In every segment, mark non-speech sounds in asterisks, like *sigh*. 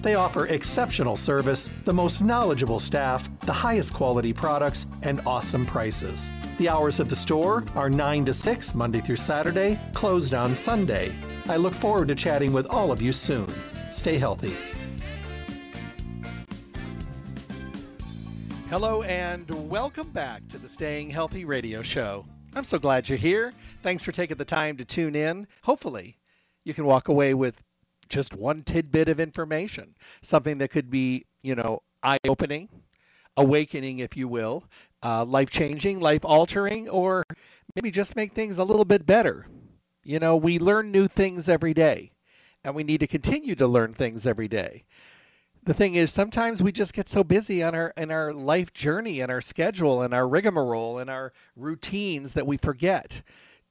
They offer exceptional service, the most knowledgeable staff, the highest quality products, and awesome prices. The hours of the store are 9 to 6 Monday through Saturday, closed on Sunday. I look forward to chatting with all of you soon. Stay healthy. Hello and welcome back to the Staying Healthy Radio Show. I'm so glad you're here. Thanks for taking the time to tune in. Hopefully, you can walk away with just one tidbit of information, something that could be, you know, eye opening, awakening, if you will, uh, life changing, life altering, or maybe just make things a little bit better. You know, we learn new things every day, and we need to continue to learn things every day the thing is sometimes we just get so busy on our in our life journey and our schedule and our rigmarole and our routines that we forget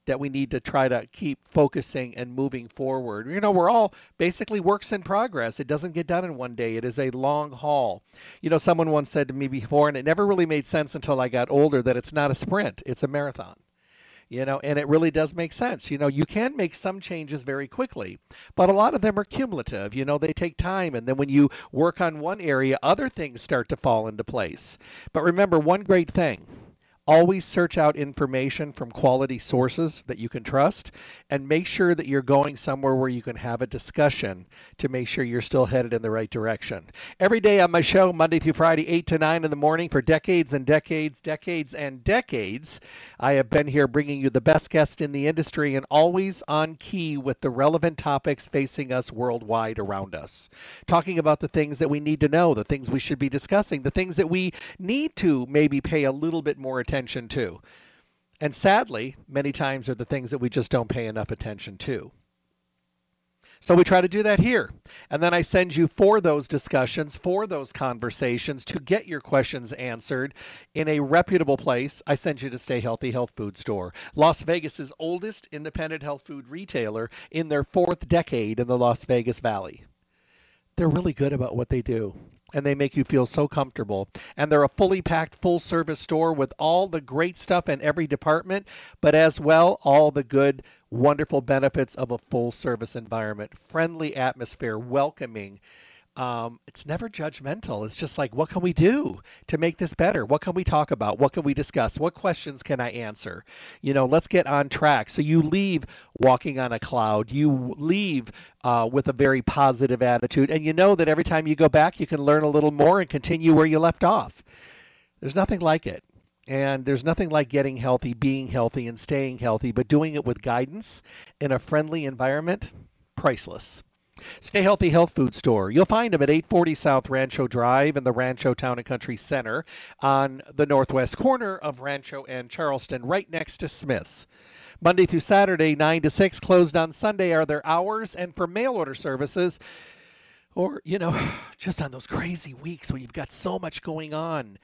that we need to try to keep focusing and moving forward. You know, we're all basically works in progress. It doesn't get done in one day. It is a long haul. You know, someone once said to me before and it never really made sense until I got older that it's not a sprint, it's a marathon you know and it really does make sense you know you can make some changes very quickly but a lot of them are cumulative you know they take time and then when you work on one area other things start to fall into place but remember one great thing Always search out information from quality sources that you can trust and make sure that you're going somewhere where you can have a discussion to make sure you're still headed in the right direction. Every day on my show, Monday through Friday, 8 to 9 in the morning, for decades and decades, decades and decades, I have been here bringing you the best guests in the industry and always on key with the relevant topics facing us worldwide around us. Talking about the things that we need to know, the things we should be discussing, the things that we need to maybe pay a little bit more attention attention to. And sadly, many times are the things that we just don't pay enough attention to. So we try to do that here. And then I send you for those discussions, for those conversations to get your questions answered in a reputable place. I send you to Stay Healthy Health Food Store, Las Vegas's oldest independent health food retailer in their fourth decade in the Las Vegas Valley. They're really good about what they do and they make you feel so comfortable. And they're a fully packed, full service store with all the great stuff in every department, but as well, all the good, wonderful benefits of a full service environment. Friendly atmosphere, welcoming um, it's never judgmental. It's just like, what can we do to make this better? What can we talk about? What can we discuss? What questions can I answer? You know, let's get on track. So you leave walking on a cloud. You leave uh, with a very positive attitude, and you know that every time you go back, you can learn a little more and continue where you left off. There's nothing like it. And there's nothing like getting healthy, being healthy, and staying healthy, but doing it with guidance in a friendly environment, priceless. Stay Healthy Health Food Store. You'll find them at 840 South Rancho Drive in the Rancho Town and Country Center on the northwest corner of Rancho and Charleston, right next to Smith's. Monday through Saturday, 9 to 6, closed on Sunday are their hours, and for mail order services, or, you know, *sighs* just on those crazy weeks when you've got so much going on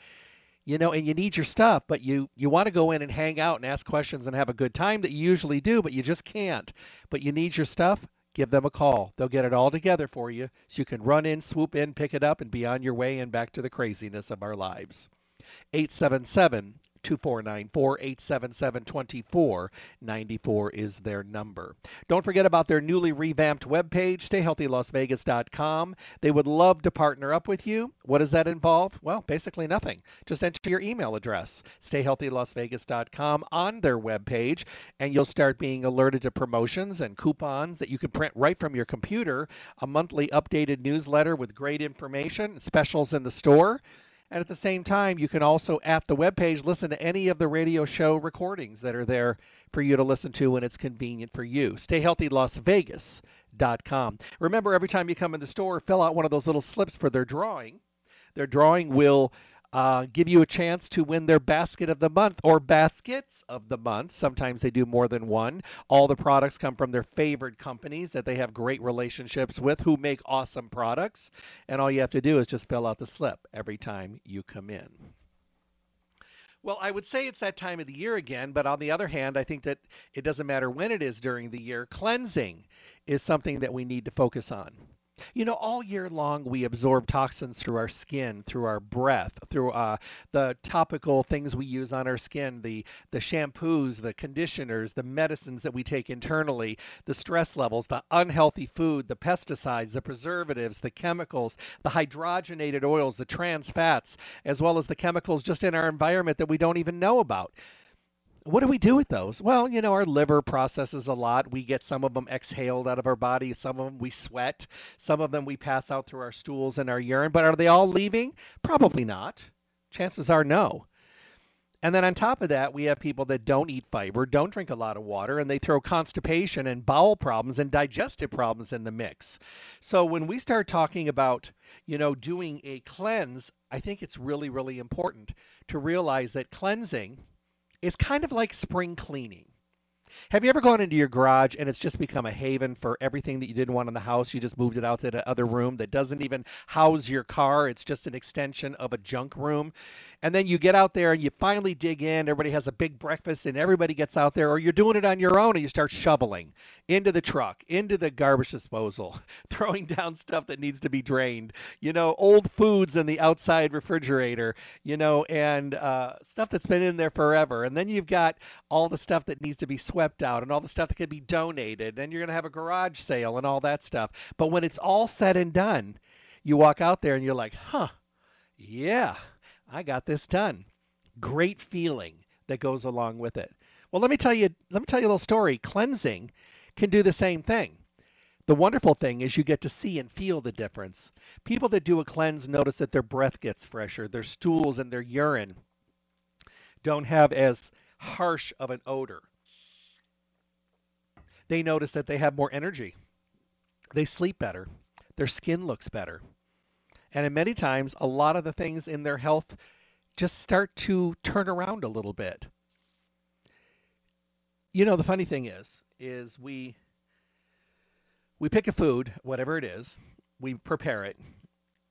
you know and you need your stuff but you you want to go in and hang out and ask questions and have a good time that you usually do but you just can't but you need your stuff give them a call. They'll get it all together for you so you can run in, swoop in, pick it up, and be on your way and back to the craziness of our lives. 877 2494 877 2494 is their number. Don't forget about their newly revamped webpage, stayhealthylasvegas.com. They would love to partner up with you. What does that involve? Well, basically nothing. Just enter your email address, stayhealthylasvegas.com, on their webpage, and you'll start being alerted to promotions and coupons that you can print right from your computer, a monthly updated newsletter with great information, specials in the store And at the same time, you can also, at the webpage, listen to any of the radio show recordings that are there for you to listen to when it's convenient for you. Stay healthy, Las Vegas. Dot com. Remember, every time you come in the store, fill out one of those little slips for their drawing. Their drawing will uh, give you a chance to win their basket of the month or baskets of the month. Sometimes they do more than one. All the products come from their favorite companies that they have great relationships with who make awesome products. And all you have to do is just fill out the slip every time you come in. Well, I would say it's that time of the year again, but on the other hand, I think that it doesn't matter when it is during the year. Cleansing is something that we need to focus on. You know, all year long we absorb toxins through our skin, through our breath, through uh, the topical things we use on our skin, the the shampoos, the conditioners, the medicines that we take internally, the stress levels, the unhealthy food, the pesticides, the preservatives, the chemicals, the hydrogenated oils, the trans fats, as well as the chemicals just in our environment that we don't even know about what do we do with those? Well, you know, our liver processes a lot. We get some of them exhaled out of our body, some of them we sweat, some of them we pass out through our stools and our urine. But are they all leaving? Probably not. Chances are no. And then on top of that, we have people that don't eat fiber, don't drink a lot of water, and they throw constipation and bowel problems and digestive problems in the mix. So when we start talking about, you know, doing a cleanse, I think it's really, really important to realize that cleansing is kind of like spring cleaning. Have you ever gone into your garage and it's just become a haven for everything that you didn't want in the house? You just moved it out to the other room that doesn't even house your car. It's just an extension of a junk room. And then you get out there and you finally dig in. Everybody has a big breakfast and everybody gets out there, or you're doing it on your own and you start shoveling into the truck, into the garbage disposal, *laughs* throwing down stuff that needs to be drained, you know, old foods in the outside refrigerator, you know, and uh, stuff that's been in there forever. And then you've got all the stuff that needs to be swept out and all the stuff that can be donated. And you're going to have a garage sale and all that stuff. But when it's all said and done, you walk out there and you're like, huh, yeah I got this done. Great feeling that goes along with it. Well, let me tell you, let me tell you a little story. Cleansing can do the same thing. The wonderful thing is you get to see and feel the difference. People that do a cleanse notice that their breath gets fresher, their stools and their urine don't have as harsh of an odor. They notice that they have more energy. They sleep better. Their skin looks better. And in many times, a lot of the things in their health just start to turn around a little bit. You know, the funny thing is, is we we pick a food, whatever it is, we prepare it,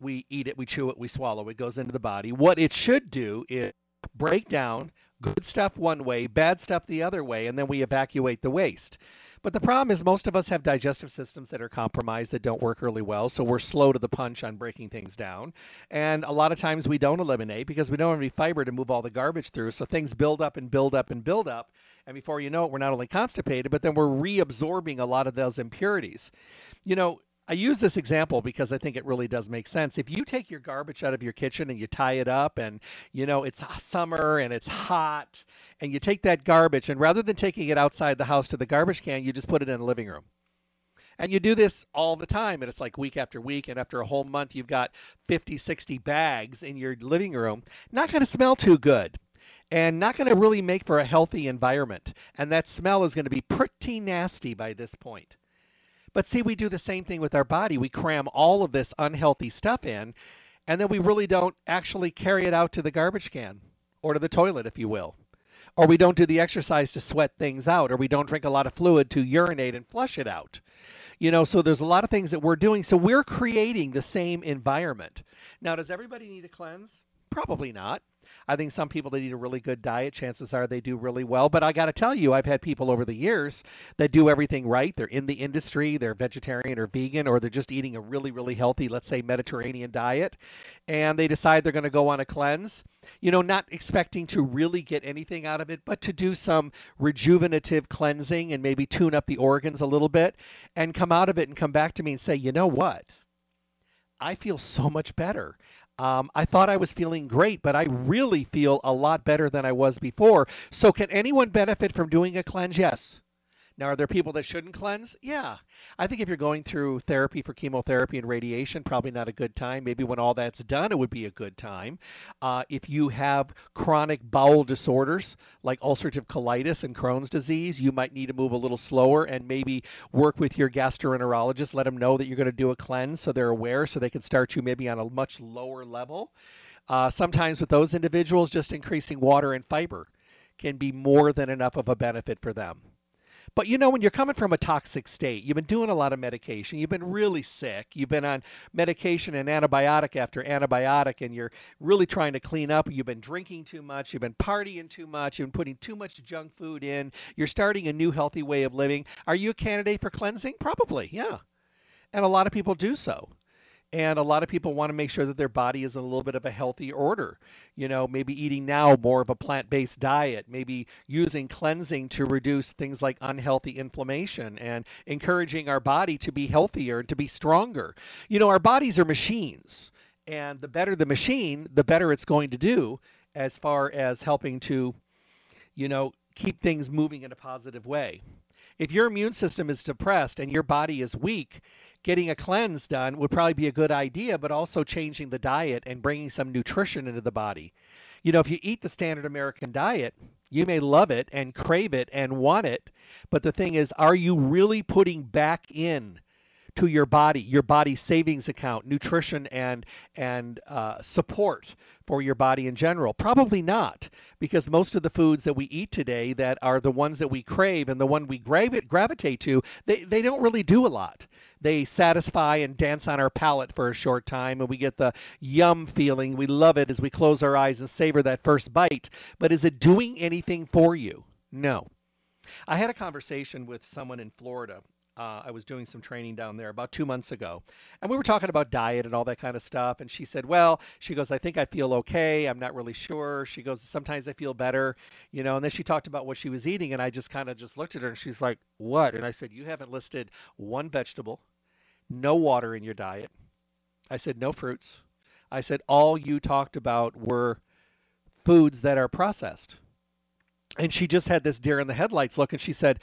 we eat it, we chew it, we swallow it, it goes into the body. What it should do is break down good stuff one way, bad stuff the other way, and then we evacuate the waste. But the problem is most of us have digestive systems that are compromised that don't work really well, so we're slow to the punch on breaking things down. And a lot of times we don't eliminate because we don't have any fiber to move all the garbage through, so things build up and build up and build up. And before you know it, we're not only constipated, but then we're reabsorbing a lot of those impurities. You know, I use this example because I think it really does make sense. If you take your garbage out of your kitchen and you tie it up and you know it's summer and it's hot and you take that garbage and rather than taking it outside the house to the garbage can, you just put it in the living room. And you do this all the time and it's like week after week and after a whole month you've got 50, 60 bags in your living room. Not going to smell too good and not going to really make for a healthy environment. And that smell is going to be pretty nasty by this point. But see, we do the same thing with our body. We cram all of this unhealthy stuff in, and then we really don't actually carry it out to the garbage can or to the toilet, if you will. Or we don't do the exercise to sweat things out, or we don't drink a lot of fluid to urinate and flush it out. You know, so there's a lot of things that we're doing. So we're creating the same environment. Now, does everybody need a cleanse? Probably not. I think some people that eat a really good diet, chances are they do really well. But I got to tell you, I've had people over the years that do everything right. They're in the industry, they're vegetarian or vegan, or they're just eating a really, really healthy, let's say Mediterranean diet, and they decide they're going to go on a cleanse. You know, not expecting to really get anything out of it, but to do some rejuvenative cleansing and maybe tune up the organs a little bit and come out of it and come back to me and say, you know what? I feel so much better. Um, I thought I was feeling great, but I really feel a lot better than I was before. So, can anyone benefit from doing a cleanse? Yes. Now, are there people that shouldn't cleanse? Yeah. I think if you're going through therapy for chemotherapy and radiation, probably not a good time. Maybe when all that's done, it would be a good time. Uh, if you have chronic bowel disorders like ulcerative colitis and Crohn's disease, you might need to move a little slower and maybe work with your gastroenterologist. Let them know that you're going to do a cleanse so they're aware so they can start you maybe on a much lower level. Uh, sometimes with those individuals, just increasing water and fiber can be more than enough of a benefit for them. But you know, when you're coming from a toxic state, you've been doing a lot of medication, you've been really sick, you've been on medication and antibiotic after antibiotic, and you're really trying to clean up. You've been drinking too much, you've been partying too much, you've been putting too much junk food in, you're starting a new healthy way of living. Are you a candidate for cleansing? Probably, yeah. And a lot of people do so and a lot of people want to make sure that their body is in a little bit of a healthy order. You know maybe eating now more of a plant-based diet maybe using cleansing to reduce things like unhealthy inflammation and encouraging our body to be healthier and to be stronger. You know our bodies are machines and the better the machine the better it's going to do as far as helping to you know keep things moving in a positive way. If your immune system is depressed and your body is weak getting a cleanse done would probably be a good idea, but also changing the diet and bringing some nutrition into the body. You know, if you eat the standard American diet, you may love it and crave it and want it, but the thing is, are you really putting back in to your body, your body savings account, nutrition and and uh, support for your body in general? Probably not, because most of the foods that we eat today that are the ones that we crave and the one we gravitate to, they, they don't really do a lot. They satisfy and dance on our palate for a short time, and we get the yum feeling. We love it as we close our eyes and savor that first bite. But is it doing anything for you? No. I had a conversation with someone in Florida uh, I was doing some training down there about two months ago, and we were talking about diet and all that kind of stuff. And she said, "Well, she goes, I think I feel okay. I'm not really sure." She goes, "Sometimes I feel better, you know." And then she talked about what she was eating, and I just kind of just looked at her, and she's like, "What?" And I said, "You haven't listed one vegetable, no water in your diet." I said, "No fruits." I said, "All you talked about were foods that are processed." And she just had this deer in the headlights look, and she said,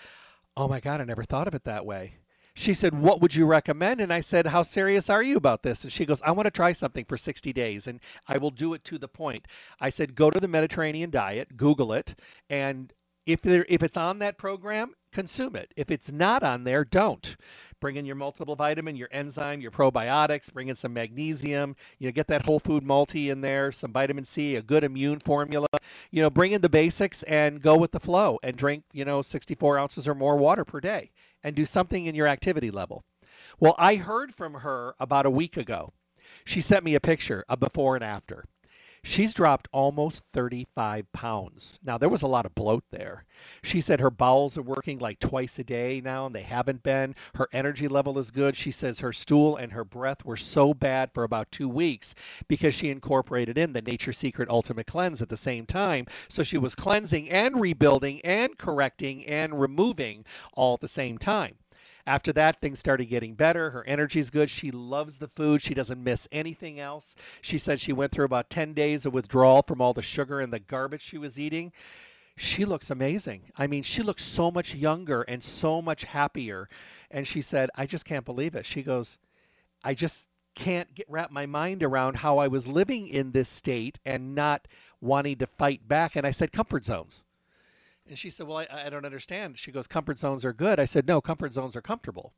Oh my God, I never thought of it that way. She said, What would you recommend? And I said, How serious are you about this? And she goes, I want to try something for 60 days and I will do it to the point. I said, Go to the Mediterranean diet, Google it, and if there if it's on that program, consume it. If it's not on there, don't. Bring in your multiple vitamin, your enzyme, your probiotics, bring in some magnesium, you know, get that whole food multi in there, some vitamin C, a good immune formula. You know, bring in the basics and go with the flow and drink, you know, 64 ounces or more water per day and do something in your activity level. Well, I heard from her about a week ago. She sent me a picture, a before and after. She's dropped almost 35 pounds. Now, there was a lot of bloat there. She said her bowels are working like twice a day now, and they haven't been. Her energy level is good. She says her stool and her breath were so bad for about two weeks because she incorporated in the Nature Secret Ultimate Cleanse at the same time. So she was cleansing and rebuilding and correcting and removing all at the same time. After that, things started getting better. Her energy's good. She loves the food. She doesn't miss anything else. She said she went through about 10 days of withdrawal from all the sugar and the garbage she was eating. She looks amazing. I mean, she looks so much younger and so much happier. And she said, I just can't believe it. She goes, I just can't get wrap my mind around how I was living in this state and not wanting to fight back. And I said, comfort zones. And she said, Well, I, I don't understand. She goes, Comfort zones are good. I said, No, comfort zones are comfortable.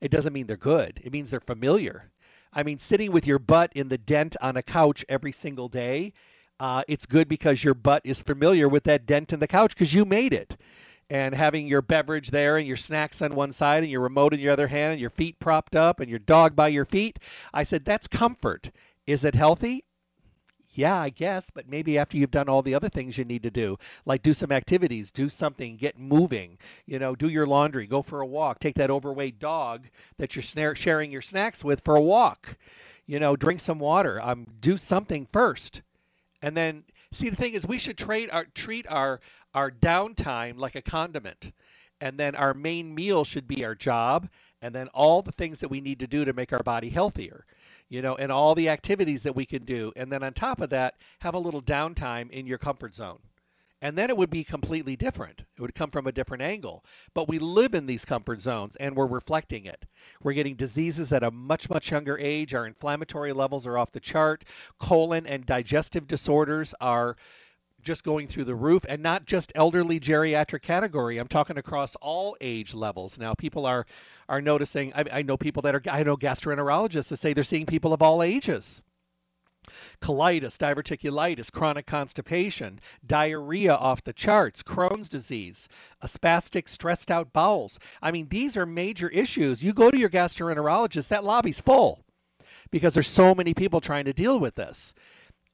It doesn't mean they're good, it means they're familiar. I mean, sitting with your butt in the dent on a couch every single day, uh, it's good because your butt is familiar with that dent in the couch because you made it. And having your beverage there and your snacks on one side and your remote in your other hand and your feet propped up and your dog by your feet, I said, that's comfort. Is it healthy? Yeah, I guess, but maybe after you've done all the other things you need to do, like do some activities, do something, get moving, you know, do your laundry, go for a walk, take that overweight dog that you're sharing your snacks with for a walk, you know, drink some water, um, do something first. And then, see, the thing is, we should trade our, treat our, our downtime like a condiment. And then our main meal should be our job, and then all the things that we need to do to make our body healthier you know, and all the activities that we can do. And then on top of that, have a little downtime in your comfort zone and then it would be completely different. It would come from a different angle. But we live in these comfort zones and we're reflecting it. We're getting diseases at a much, much younger age. Our inflammatory levels are off the chart. Colon and digestive disorders are just going through the roof and not just elderly geriatric category i'm talking across all age levels now people are are noticing i, I know people that are i know gastroenterologists that say they're seeing people of all ages colitis, diverticulitis, chronic constipation, diarrhea off the charts, Crohn's disease, spastic, stressed out bowels. I mean, these are major issues. You go to your gastroenterologist, that lobby's full because there's so many people trying to deal with this.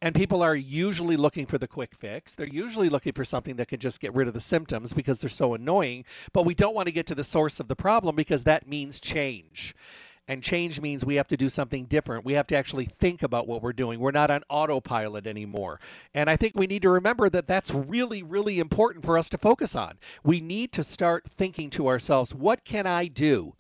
And people are usually looking for the quick fix. They're usually looking for something that can just get rid of the symptoms because they're so annoying. But we don't want to get to the source of the problem because that means change. And change means we have to do something different. We have to actually think about what we're doing. We're not on autopilot anymore. And I think we need to remember that that's really, really important for us to focus on. We need to start thinking to ourselves, what can I do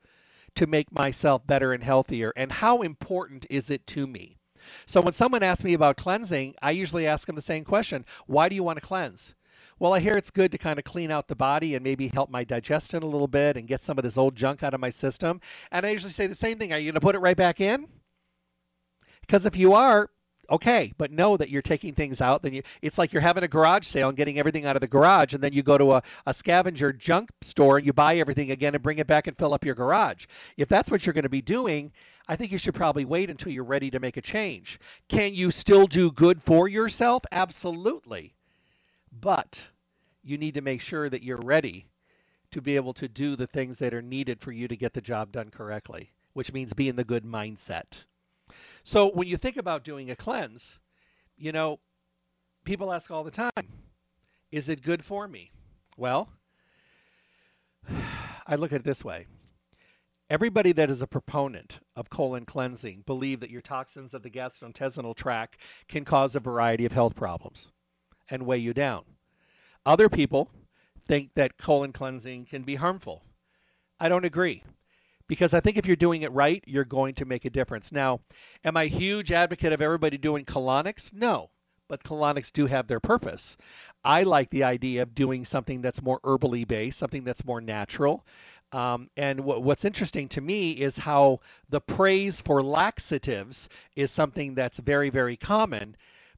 to make myself better and healthier? And how important is it to me? So when someone asks me about cleansing, I usually ask them the same question Why do you want to cleanse? Well, I hear it's good to kind of clean out the body and maybe help my digestion a little bit and get some of this old junk out of my system. And I usually say the same thing Are you going to put it right back in? Because if you are, okay, but know that you're taking things out. Then you, it's like you're having a garage sale and getting everything out of the garage, and then you go to a, a scavenger junk store and you buy everything again and bring it back and fill up your garage. If that's what you're going to be doing, I think you should probably wait until you're ready to make a change. Can you still do good for yourself? Absolutely. But you need to make sure that you're ready to be able to do the things that are needed for you to get the job done correctly, which means be in the good mindset. So when you think about doing a cleanse, you know, people ask all the time, is it good for me? Well, *sighs* I look at it this way. Everybody that is a proponent of colon cleansing believe that your toxins of the gastrointestinal tract can cause a variety of health problems and weigh you down. Other people think that colon cleansing can be harmful. I don't agree because I think if you're doing it right, you're going to make a difference. Now, am I a huge advocate of everybody doing colonics? No, but colonics do have their purpose. I like the idea of doing something that's more herbally based, something that's more natural. Um, and w- what's interesting to me is how the praise for laxatives is something that's very, very common,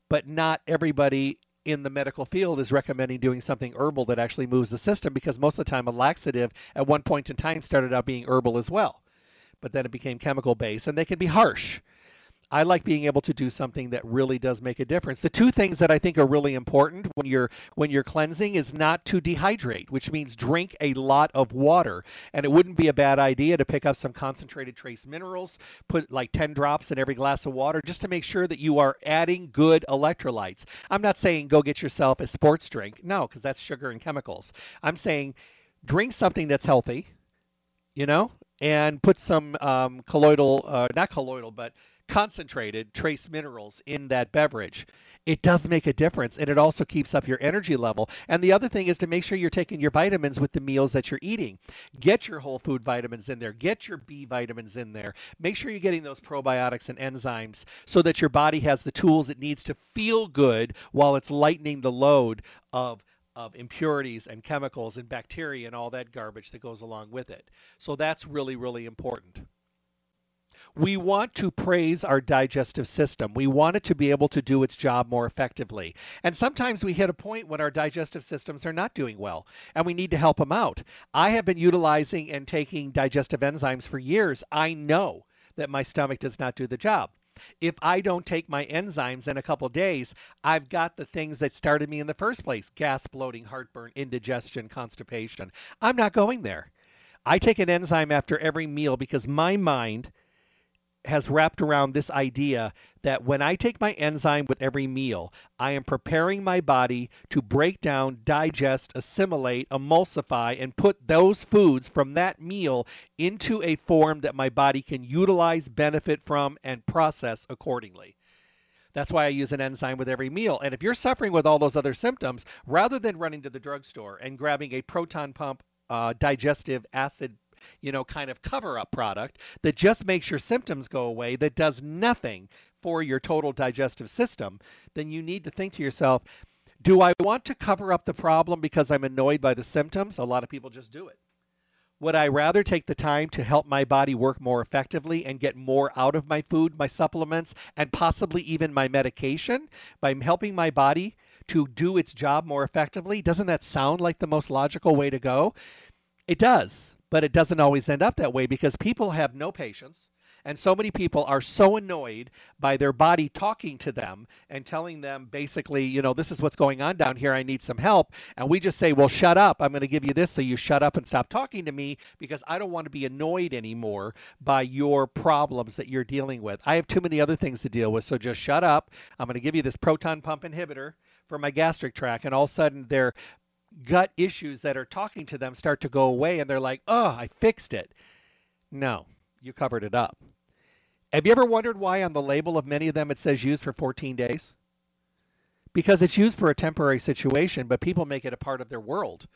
but not everybody in the medical field is recommending doing something herbal that actually moves the system because most of the time a laxative at one point in time started out being herbal as well. But then it became chemical based and they can be harsh I like being able to do something that really does make a difference. The two things that I think are really important when you're when you're cleansing is not to dehydrate, which means drink a lot of water. And it wouldn't be a bad idea to pick up some concentrated trace minerals, put like 10 drops in every glass of water just to make sure that you are adding good electrolytes. I'm not saying go get yourself a sports drink. No, because that's sugar and chemicals. I'm saying drink something that's healthy, you know, and put some um, colloidal, uh, not colloidal, but concentrated trace minerals in that beverage. It does make a difference and it also keeps up your energy level. And the other thing is to make sure you're taking your vitamins with the meals that you're eating. Get your whole food vitamins in there, get your B vitamins in there. Make sure you're getting those probiotics and enzymes so that your body has the tools it needs to feel good while it's lightening the load of of impurities and chemicals and bacteria and all that garbage that goes along with it. So that's really, really important. We want to praise our digestive system. We want it to be able to do its job more effectively. And sometimes we hit a point when our digestive systems are not doing well and we need to help them out. I have been utilizing and taking digestive enzymes for years. I know that my stomach does not do the job. If I don't take my enzymes in a couple days, I've got the things that started me in the first place gas, bloating, heartburn, indigestion, constipation. I'm not going there. I take an enzyme after every meal because my mind has wrapped around this idea that when I take my enzyme with every meal, I am preparing my body to break down, digest, assimilate, emulsify, and put those foods from that meal into a form that my body can utilize, benefit from, and process accordingly. That's why I use an enzyme with every meal. And if you're suffering with all those other symptoms, rather than running to the drugstore and grabbing a proton pump uh, digestive acid you know, kind of cover up product that just makes your symptoms go away, that does nothing for your total digestive system, then you need to think to yourself, Do I want to cover up the problem because I'm annoyed by the symptoms? A lot of people just do it. Would I rather take the time to help my body work more effectively and get more out of my food, my supplements, and possibly even my medication by helping my body to do its job more effectively? Doesn't that sound like the most logical way to go? It does, but it doesn't always end up that way because people have no patience and so many people are so annoyed by their body talking to them and telling them basically, you know, this is what's going on down here. I need some help. And we just say, well, shut up. I'm going to give you this so you shut up and stop talking to me because I don't want to be annoyed anymore by your problems that you're dealing with. I have too many other things to deal with. So just shut up. I'm going to give you this proton pump inhibitor for my gastric tract. And all of a sudden, their gut issues that are talking to them start to go away and they're like, oh, I fixed it. No, you covered it up. Have you ever wondered why on the label of many of them it says used for 14 days? Because it's used for a temporary situation, but people make it a part of their world.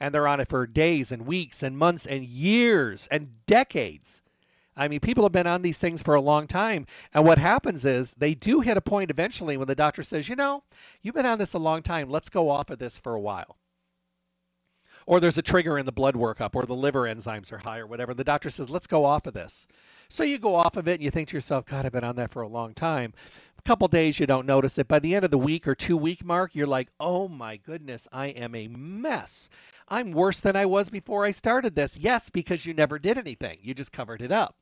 And they're on it for days and weeks and months and years and decades. I mean, people have been on these things for a long time. And what happens is they do hit a point eventually when the doctor says, you know, you've been on this a long time. Let's go off of this for a while. Or there's a trigger in the blood workup or the liver enzymes are high or whatever. The doctor says, let's go off of this. So you go off of it and you think to yourself, God, I've been on that for a long time. A couple days you don't notice it. By the end of the week or two week mark, you're like, oh my goodness, I am a mess. I'm worse than I was before I started this. Yes, because you never did anything. You just covered it up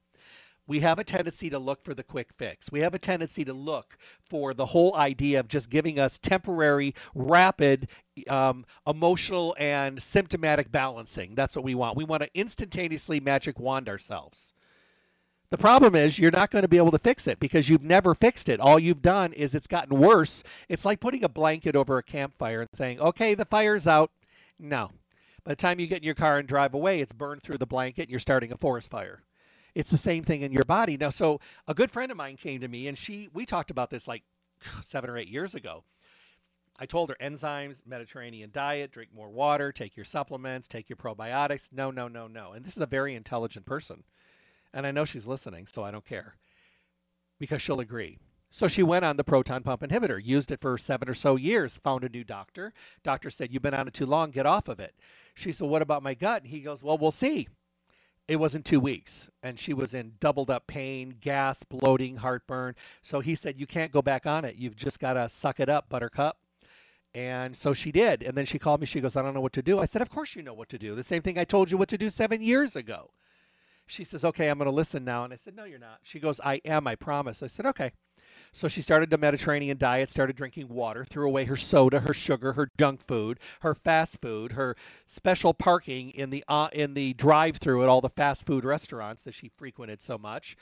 we have a tendency to look for the quick fix. We have a tendency to look for the whole idea of just giving us temporary, rapid, um, emotional, and symptomatic balancing. That's what we want. We want to instantaneously magic wand ourselves. The problem is you're not going to be able to fix it because you've never fixed it. All you've done is it's gotten worse. It's like putting a blanket over a campfire and saying, okay, the fire's out. No. By the time you get in your car and drive away, it's burned through the blanket and you're starting a forest fire. It's the same thing in your body. Now, so a good friend of mine came to me and she, we talked about this like *sighs* seven or eight years ago. I told her enzymes, Mediterranean diet, drink more water, take your supplements, take your probiotics. No, no, no, no. And this is a very intelligent person. And I know she's listening, so I don't care because she'll agree. So she went on the proton pump inhibitor, used it for seven or so years, found a new doctor. Doctor said, You've been on it too long, get off of it. She said, What about my gut? And he goes, Well, we'll see. It wasn't two weeks, and she was in doubled up pain, gas, bloating, heartburn. So he said, You can't go back on it. You've just got to suck it up, buttercup. And so she did. And then she called me. She goes, I don't know what to do. I said, Of course you know what to do. The same thing I told you what to do seven years ago. She says, okay, I'm going to listen now. And I said, no, you're not. She goes, I am, I promise. I said, okay. So she started the Mediterranean diet, started drinking water, threw away her soda, her sugar, her junk food, her fast food, her special parking in the uh, in the drive-through at all the fast food restaurants that she frequented so much,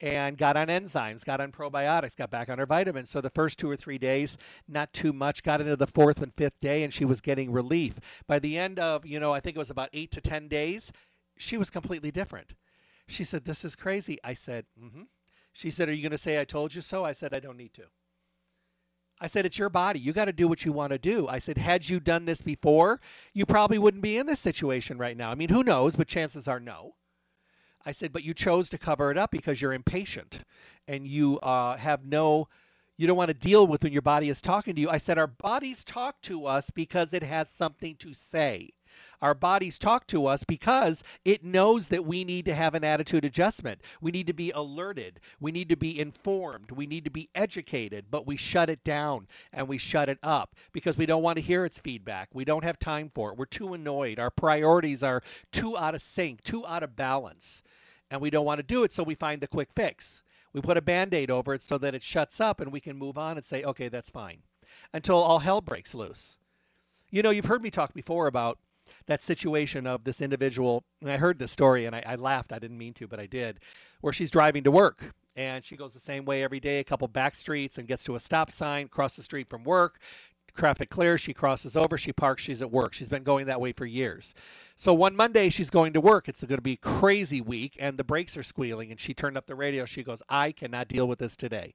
and got on enzymes, got on probiotics, got back on her vitamins. So the first two or three days, not too much. Got into the fourth and fifth day, and she was getting relief. By the end of, you know, I think it was about eight to ten days, she was completely different. She said, This is crazy. I said, Mm-hmm. She said, Are you going to say I told you so? I said, I don't need to. I said, It's your body. You got to do what you want to do. I said, Had you done this before, you probably wouldn't be in this situation right now. I mean, who knows, but chances are no. I said, But you chose to cover it up because you're impatient and you uh, have no you don't want to deal with when your body is talking to you. I said, Our bodies talk to us because it has something to say. Our bodies talk to us because it knows that we need to have an attitude adjustment. We need to be alerted. We need to be informed. We need to be educated, but we shut it down and we shut it up because we don't want to hear its feedback. We don't have time for it. We're too annoyed. Our priorities are too out of sync, too out of balance, and we don't want to do it, so we find the quick fix. We put a band aid over it so that it shuts up and we can move on and say, okay, that's fine until all hell breaks loose. You know, you've heard me talk before about that situation of this individual. And I heard this story and I, I laughed. I didn't mean to, but I did. Where she's driving to work and she goes the same way every day, a couple back streets, and gets to a stop sign, across the street from work. Traffic clears, she crosses over, she parks, she's at work. She's been going that way for years. So one Monday she's going to work. It's going to be crazy week, and the brakes are squealing. And she turned up the radio. She goes, I cannot deal with this today.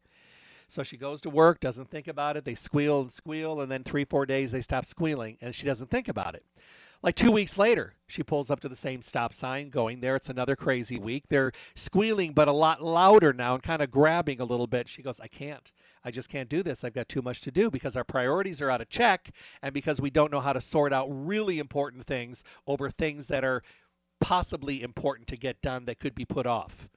So she goes to work, doesn't think about it. They squeal and squeal, and then three, four days they stop squealing, and she doesn't think about it. Like two weeks later, she pulls up to the same stop sign, going there. It's another crazy week. They're squealing, but a lot louder now and kind of grabbing a little bit. She goes, I can't. I just can't do this. I've got too much to do because our priorities are out of check and because we don't know how to sort out really important things over things that are possibly important to get done that could be put off.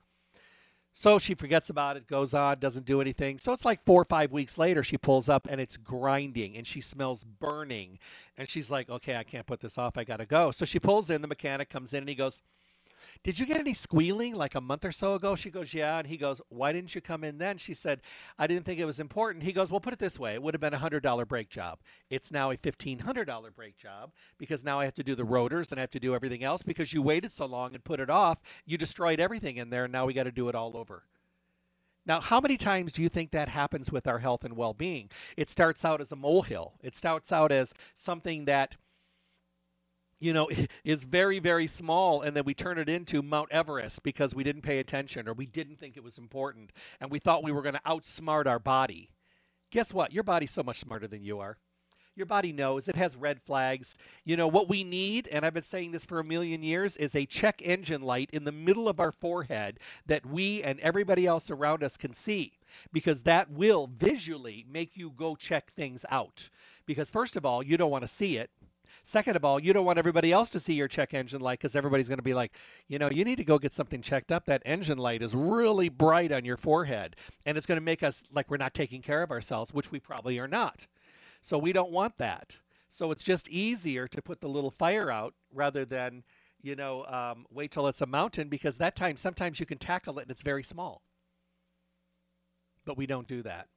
So she forgets about it, goes on, doesn't do anything. So it's like four or five weeks later, she pulls up and it's grinding and she smells burning. And she's like, okay, I can't put this off. I got to go. So she pulls in, the mechanic comes in and he goes, did you get any squealing like a month or so ago? She goes, Yeah. And he goes, Why didn't you come in then? She said, I didn't think it was important. He goes, Well, put it this way it would have been a $100 brake job. It's now a $1,500 brake job because now I have to do the rotors and I have to do everything else because you waited so long and put it off. You destroyed everything in there and now we got to do it all over. Now, how many times do you think that happens with our health and well being? It starts out as a molehill, it starts out as something that you know, *laughs* is very, very small, and then we turn it into Mount Everest because we didn't pay attention or we didn't think it was important, and we thought we were going to outsmart our body. Guess what? Your body's so much smarter than you are. Your body knows it has red flags. You know, what we need, and I've been saying this for a million years, is a check engine light in the middle of our forehead that we and everybody else around us can see because that will visually make you go check things out. Because, first of all, you don't want to see it Second of all, you don't want everybody else to see your check engine light because everybody's going to be like, you know, you need to go get something checked up. That engine light is really bright on your forehead, and it's going to make us like we're not taking care of ourselves, which we probably are not. So we don't want that. So it's just easier to put the little fire out rather than, you know, um, wait till it's a mountain because that time sometimes you can tackle it and it's very small. But we don't do that.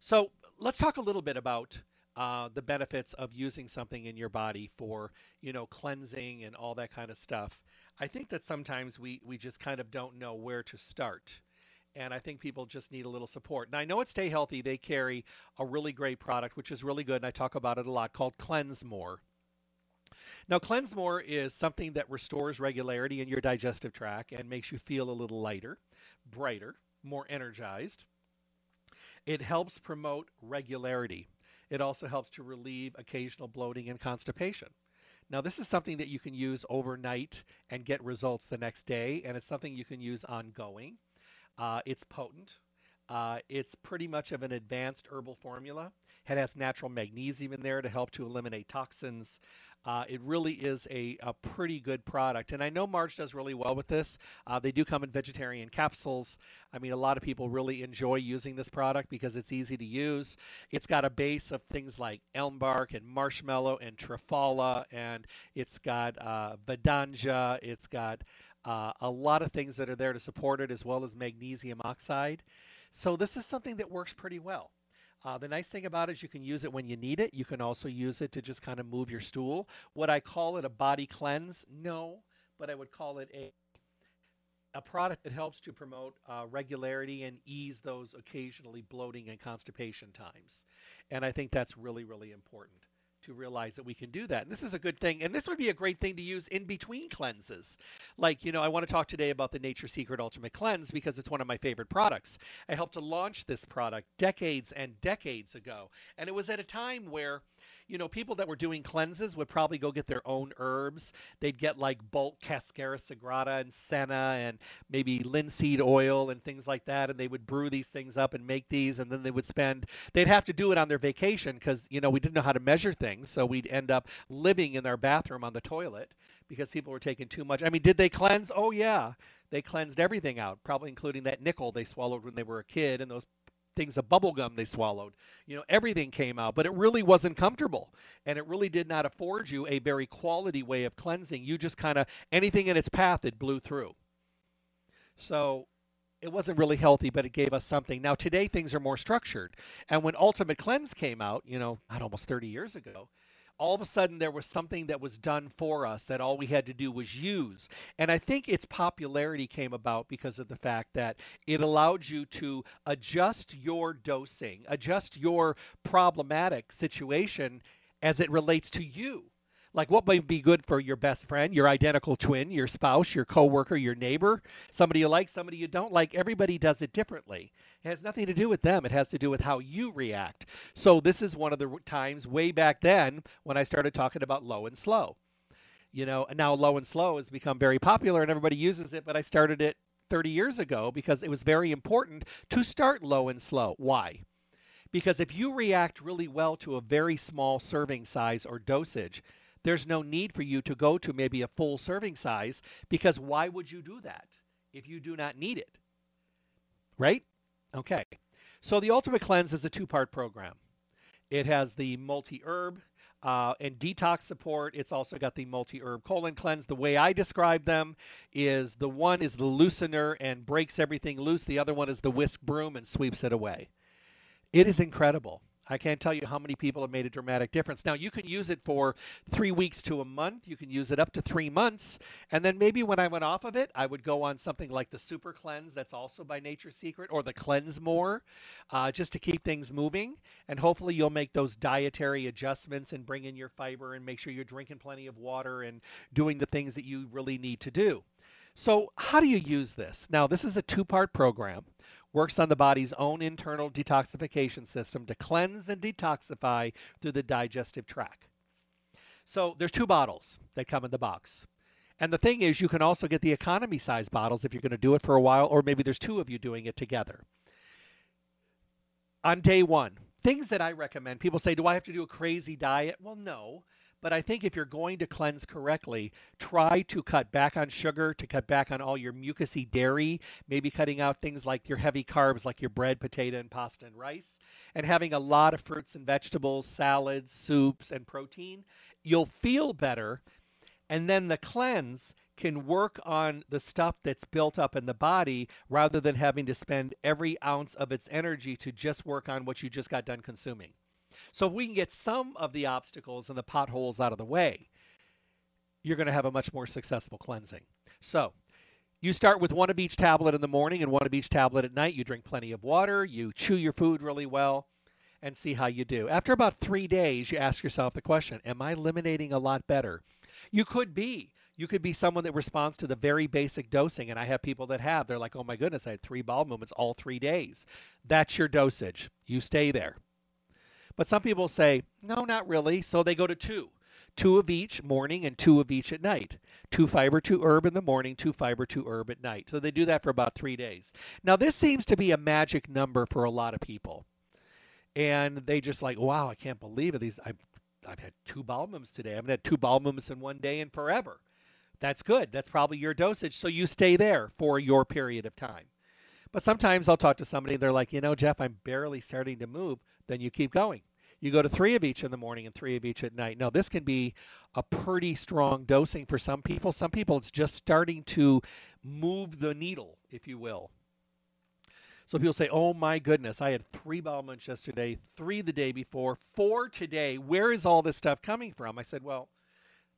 So let's talk a little bit about uh, the benefits of using something in your body for you know cleansing and all that kind of stuff i think that sometimes we we just kind of don't know where to start and i think people just need a little support and i know at stay healthy they carry a really great product which is really good and i talk about it a lot called cleanse more now, Cleanse More is something that restores regularity in your digestive tract and makes you feel a little lighter, brighter, more energized. It helps promote regularity. It also helps to relieve occasional bloating and constipation. Now, this is something that you can use overnight and get results the next day, and it's something you can use ongoing. Uh, it's potent. Uh, it's pretty much of an advanced herbal formula. It has natural magnesium in there to help to eliminate toxins. Uh, it really is a, a, pretty good product. And I know Marge does really well with this. Uh, they do come in vegetarian capsules. I mean, a lot of people really enjoy using this product because it's easy to use. It's got a base of things like elm bark and marshmallow and triphala, and it's got uh, Vidanga. It's got uh, a lot of things that are there to support it, as well as magnesium oxide. So this is something that works pretty well. Uh, the nice thing about it is you can use it when you need it. You can also use it to just kind of move your stool. Would I call it a body cleanse? No, but I would call it a a product that helps to promote uh, regularity and ease those occasionally bloating and constipation times. And I think that's really, really important to realize that we can do that. And this is a good thing. And this would be a great thing to use in between cleanses. Like, you know, I want to talk today about the Nature Secret Ultimate Cleanse because it's one of my favorite products. I helped to launch this product decades and decades ago. And it was at a time where you know, people that were doing cleanses would probably go get their own herbs. They'd get like bulk Cascara Sagrada and Senna and maybe linseed oil and things like that. And they would brew these things up and make these. And then they would spend, they'd have to do it on their vacation because, you know, we didn't know how to measure things. So we'd end up living in our bathroom on the toilet because people were taking too much. I mean, did they cleanse? Oh, yeah. They cleansed everything out, probably including that nickel they swallowed when they were a kid and those things of bubble gum they swallowed. You know, everything came out, but it really wasn't comfortable. And it really did not afford you a very quality way of cleansing. You just kind of, anything in its path, it blew through. So it wasn't really healthy, but it gave us something. Now, today things are more structured. And when Ultimate Cleanse came out, you know, not almost 30 years ago, all of a sudden there was something that was done for us that all we had to do was use. And I think its popularity came about because of the fact that it allowed you to adjust your dosing, adjust your problematic situation as it relates to you like what might be good for your best friend, your identical twin, your spouse, your coworker, your neighbor, somebody you like, somebody you don't like. Everybody does it differently. It has nothing to do with them. It has to do with how you react. So this is one of the times way back then when I started talking about low and slow. You know, and now low and slow has become very popular and everybody uses it, but I started it 30 years ago because it was very important to start low and slow. Why? Because if you react really well to a very small serving size or dosage, there's no need for you to go to maybe a full serving size because why would you do that if you do not need it? Right? Okay. So the Ultimate Cleanse is a two part program. It has the multi herb uh, and detox support. It's also got the multi herb colon cleanse. The way I describe them is the one is the loosener and breaks everything loose, the other one is the whisk broom and sweeps it away. It is incredible. I can't tell you how many people have made a dramatic difference. Now, you can use it for three weeks to a month. You can use it up to three months. And then maybe when I went off of it, I would go on something like the Super Cleanse, that's also by Nature's Secret, or the Cleanse More, uh, just to keep things moving. And hopefully, you'll make those dietary adjustments and bring in your fiber and make sure you're drinking plenty of water and doing the things that you really need to do. So, how do you use this? Now, this is a two part program works on the body's own internal detoxification system to cleanse and detoxify through the digestive tract. So there's two bottles that come in the box. And the thing is, you can also get the economy size bottles if you're going to do it for a while, or maybe there's two of you doing it together. On day one, things that I recommend people say, Do I have to do a crazy diet? Well, no. But I think if you're going to cleanse correctly, try to cut back on sugar, to cut back on all your mucousy dairy, maybe cutting out things like your heavy carbs, like your bread, potato, and pasta and rice, and having a lot of fruits and vegetables, salads, soups, and protein. You'll feel better. And then the cleanse can work on the stuff that's built up in the body rather than having to spend every ounce of its energy to just work on what you just got done consuming. So if we can get some of the obstacles and the potholes out of the way, you're going to have a much more successful cleansing. So you start with one of each tablet in the morning and one of each tablet at night. You drink plenty of water, you chew your food really well, and see how you do. After about three days, you ask yourself the question Am I eliminating a lot better? You could be. You could be someone that responds to the very basic dosing, and I have people that have. They're like, oh my goodness, I had three bowel movements all three days. That's your dosage. You stay there. But some people say, no, not really. So they go to two. Two of each morning and two of each at night. Two fiber, two herb in the morning, two fiber, two herb at night. So they do that for about three days. Now, this seems to be a magic number for a lot of people. And they just like, wow, I can't believe it. These I've, I've had two movements today. I haven't had two movements in one day in forever. That's good. That's probably your dosage. So you stay there for your period of time. But sometimes I'll talk to somebody, they're like, you know, Jeff, I'm barely starting to move. Then you keep going. You go to three of each in the morning and three of each at night. Now, this can be a pretty strong dosing for some people. Some people, it's just starting to move the needle, if you will. So people say, oh my goodness, I had three bowel movements yesterday, three the day before, four today. Where is all this stuff coming from? I said, well,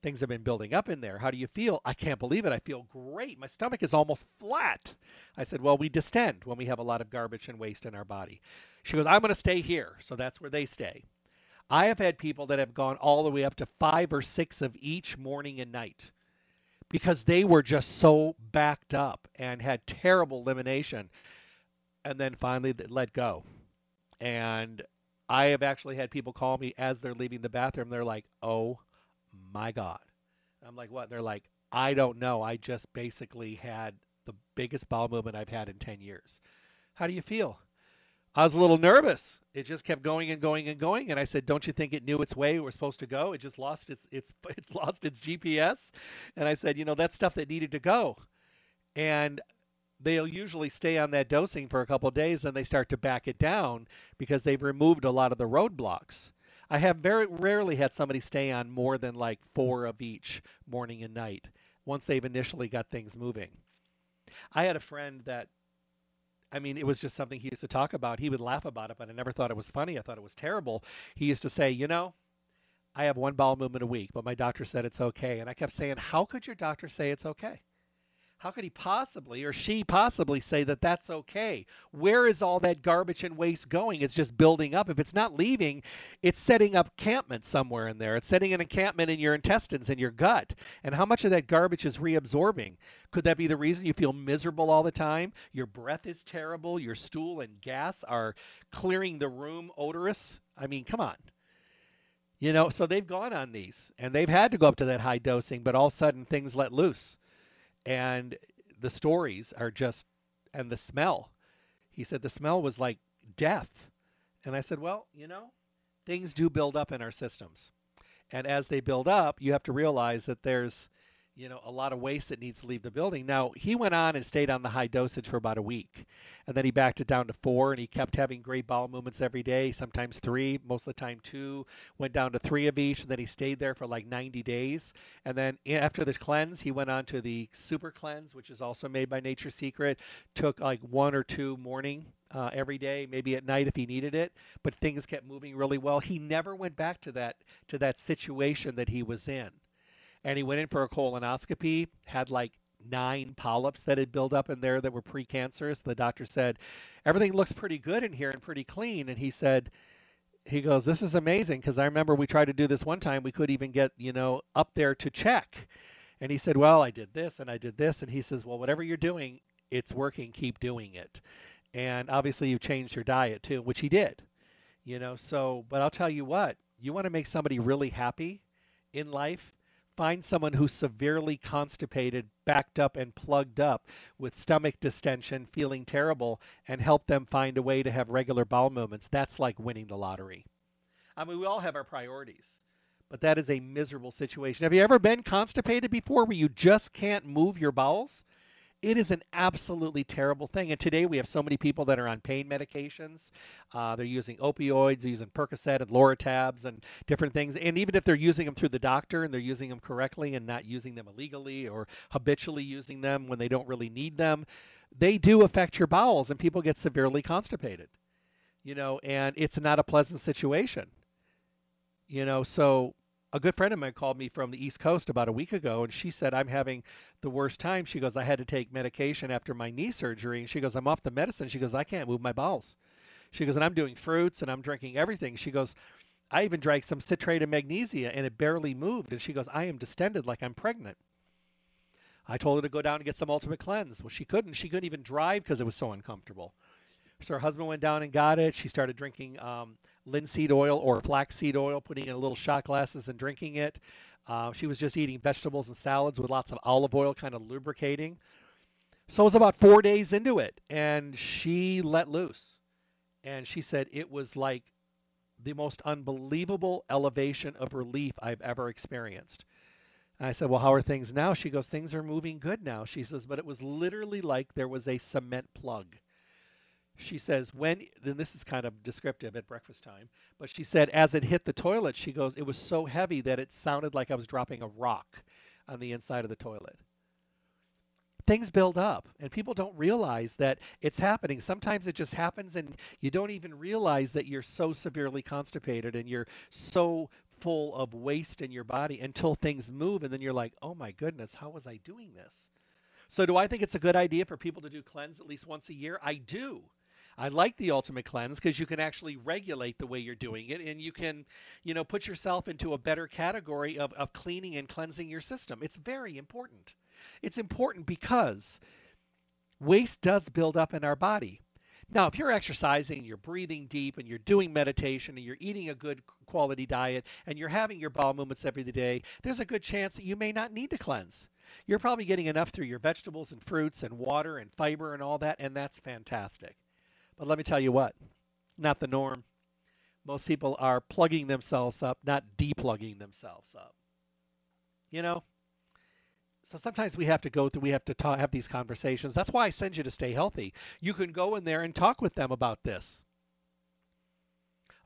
things have been building up in there. How do you feel? I can't believe it. I feel great. My stomach is almost flat. I said, Well, we distend when we have a lot of garbage and waste in our body. She goes, I'm going to stay here. So that's where they stay. I have had people that have gone all the way up to five or six of each morning and night because they were just so backed up and had terrible elimination and then finally let go. And I have actually had people call me as they're leaving the bathroom. They're like, oh my God. I'm like, what? They're like, I don't know. I just basically had the biggest bowel movement I've had in 10 years. How do you feel? I was a little nervous. It just kept going and going and going, and I said, "Don't you think it knew its way? It was supposed to go. It just lost its its *laughs* it's lost its GPS." And I said, "You know, that's stuff that needed to go." And they'll usually stay on that dosing for a couple days, and they start to back it down because they've removed a lot of the roadblocks. I have very rarely had somebody stay on more than like four of each morning and night once they've initially got things moving. I had a friend that, I mean, it was just something he used to talk about. He would laugh about it, but I never thought it was funny. I thought it was terrible. He used to say, you know, I have one bowel movement a week, but my doctor said it's okay. And I kept saying, how could your doctor say it's okay? How could he possibly or she possibly say that that's okay? Where is all that garbage and waste going? It's just building up. If it's not leaving, it's setting up encampment somewhere in there. It's setting an encampment in your intestines and your gut. And how much of that garbage is reabsorbing? Could that be the reason you feel miserable all the time? Your breath is terrible. Your stool and gas are clearing the room odorous. I mean, come on. You know, so they've gone on these and they've had to go up to that high dosing, but all of a sudden things let loose. And the stories are just, and the smell. He said the smell was like death. And I said, well, you know, things do build up in our systems. And as they build up, you have to realize that there's, you know, a lot of waste that needs to leave the building. Now, he went on and stayed on the high dosage for about a week. And then he backed it down to four and he kept having great bowel movements every day, sometimes three, most of the time two, went down to three of each. And then he stayed there for like 90 days. And then after the cleanse, he went on to the super cleanse, which is also made by Nature Secret, took like one or two morning uh, every day, maybe at night if he needed it. But things kept moving really well. He never went back to that to that situation that he was in and he went in for a colonoscopy, had like nine polyps that had built up in there that were precancerous. The doctor said, Everything looks pretty good in here and pretty clean. And he said, he goes, This is amazing because I remember we tried to do this one time. We could even get, you know, up there to check. And he said, Well, I did this and I did this. And he says, Well, whatever you're doing, it's working. Keep doing it. And obviously, you've changed your diet too, which he did. You know, so, but I'll tell you what, you want to make somebody really happy in life, find someone who's severely constipated, backed up, and plugged up with stomach distension, feeling terrible, and help them find a way to have regular bowel movements. That's like winning the lottery. I mean, we all have our priorities, but that is a miserable situation. Have you ever been constipated before where you just can't move your bowels? It is an absolutely terrible thing. And today we have so many people that are on pain medications. Uh, they're using opioids, they're using Percocet and Lortabs and different things. And even if they're using them through the doctor and they're using them correctly and not using them illegally or habitually using them when they don't really need them, they do affect your bowels and people get severely constipated. You know, and it's not a pleasant situation. You know, so a good friend of mine called me from the East Coast about a week ago, and she said, I'm having the worst time. She goes, I had to take medication after my knee surgery. And she goes, I'm off the medicine. She goes, I can't move my bowels. She goes, and I'm doing fruits and I'm drinking everything. She goes, I even drank some citrate of magnesia and it barely moved. And she goes, I am distended like I'm pregnant. I told her to go down and get some ultimate cleanse. Well, she couldn't. She couldn't even drive because it was so uncomfortable. So her husband went down and got it. She started drinking um, linseed oil or flaxseed oil, putting in little shot glasses and drinking it. Uh, she was just eating vegetables and salads with lots of olive oil, kind of lubricating. So it was about four days into it, and she let loose. And she said it was like the most unbelievable elevation of relief I've ever experienced. And I said, Well, how are things now? She goes, Things are moving good now. She says, But it was literally like there was a cement plug she says when then this is kind of descriptive at breakfast time but she said as it hit the toilet she goes it was so heavy that it sounded like i was dropping a rock on the inside of the toilet. Things build up and people don't realize that it's happening. Sometimes it just happens and you don't even realize that you're so severely constipated and you're so full of waste in your body until things move and then you're like oh my goodness how was i doing this? So do i think it's a good idea for people to do cleanse at least once a year? I do I like the ultimate cleanse because you can actually regulate the way you're doing it and you can, you know, put yourself into a better category of, of cleaning and cleansing your system. It's very important. It's important because waste does build up in our body. Now, if you're exercising, you're breathing deep, and you're doing meditation, and you're eating a good quality diet, and you're having your bowel movements every day, there's a good chance that you may not need to cleanse. You're probably getting enough through your vegetables and fruits and water and fiber and all that, and that's fantastic. But let me tell you what, not the norm. Most people are plugging themselves up, not deplugging themselves up. You know? So sometimes we have to go through, we have to talk, have these conversations. That's why I send you to stay healthy. You can go in there and talk with them about this.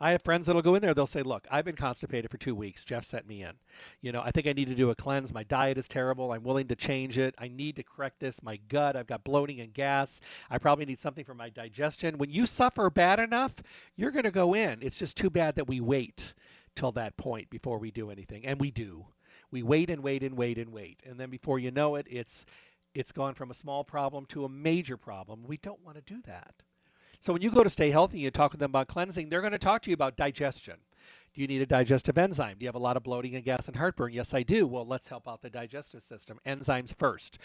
I have friends that'll go in there. They'll say, "Look, I've been constipated for two weeks. Jeff sent me in. You know, I think I need to do a cleanse. My diet is terrible. I'm willing to change it. I need to correct this. My gut, I've got bloating and gas. I probably need something for my digestion. When you suffer bad enough, you're going to go in. It's just too bad that we wait till that point before we do anything, and we do. We wait and wait and wait and wait, and then before you know it, it's it's gone from a small problem to a major problem. We don't want to do that. So when you go to Stay Healthy and you talk with them about cleansing, they're going to talk to you about digestion. Do you need a digestive enzyme? Do you have a lot of bloating and gas and heartburn? Yes, I do. Well, let's help out the digestive system. Enzymes first.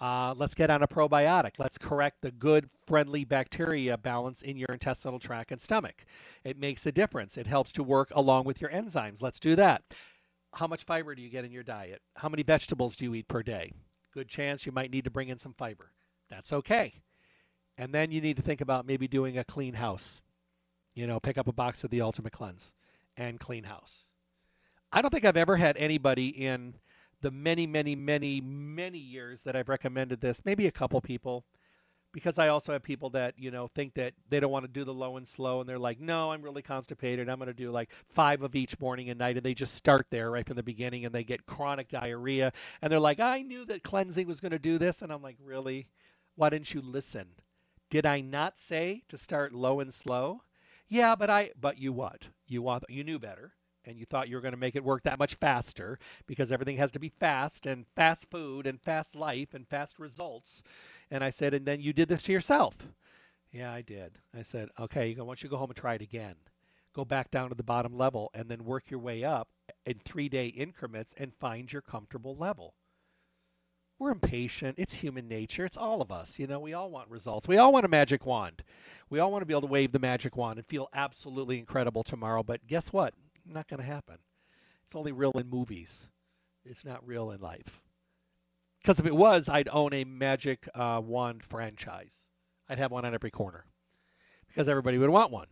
Uh, let's get on a probiotic. Let's correct the good, friendly bacteria balance in your intestinal tract and stomach. It makes a difference. It helps to work along with your enzymes. Let's do that. How much fiber do you get in your diet? How many vegetables do you eat per day? Good chance you might need to bring in some fiber. That's okay. And then you need to think about maybe doing a clean house. You know, pick up a box of the Ultimate Cleanse and clean house. I don't think I've ever had anybody in the many, many, many, many years that I've recommended this, maybe a couple people, because I also have people that, you know, think that they don't want to do the low and slow and they're like, no, I'm really constipated. I'm going to do like five of each morning and night. And they just start there right from the beginning and they get chronic diarrhea. And they're like, I knew that cleansing was going to do this. And I'm like, really? Why didn't you listen? Did I not say to start low and slow? Yeah, but I, but you what? You want, you knew better and you thought you were going to make it work that much faster because everything has to be fast and fast food and fast life and fast results. And I said, and then you did this to yourself. Yeah, I did. I said, okay, I want you to go home and try it again. Go back down to the bottom level and then work your way up in three day increments and find your comfortable level. We're impatient. It's human nature. It's all of us. You know, we all want results. We all want a magic wand. We all want to be able to wave the magic wand and feel absolutely incredible tomorrow. But guess what? Not going to happen. It's only real in movies. It's not real in life. Because if it was, I'd own a magic uh, wand franchise. I'd have one on every corner because everybody would want one.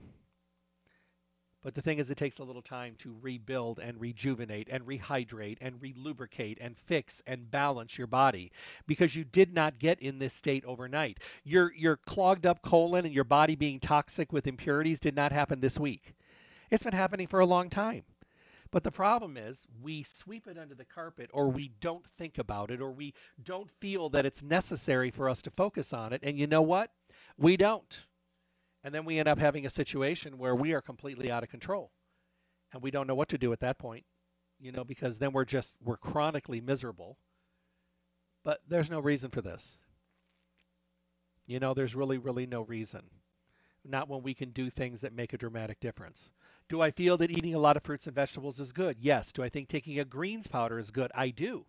But the thing is, it takes a little time to rebuild and rejuvenate and rehydrate and relubricate and fix and balance your body because you did not get in this state overnight. Your your clogged up colon and your body being toxic with impurities did not happen this week. It's been happening for a long time. But the problem is we sweep it under the carpet or we don't think about it or we don't feel that it's necessary for us to focus on it. And you know what? We don't. And then we end up having a situation where we are completely out of control and we don't know what to do at that point, you know, because then we're just, we're chronically miserable. But there's no reason for this. You know, there's really, really no reason. Not when we can do things that make a dramatic difference. Do I feel that eating a lot of fruits and vegetables is good? Yes. Do I think taking a greens powder is good? I do.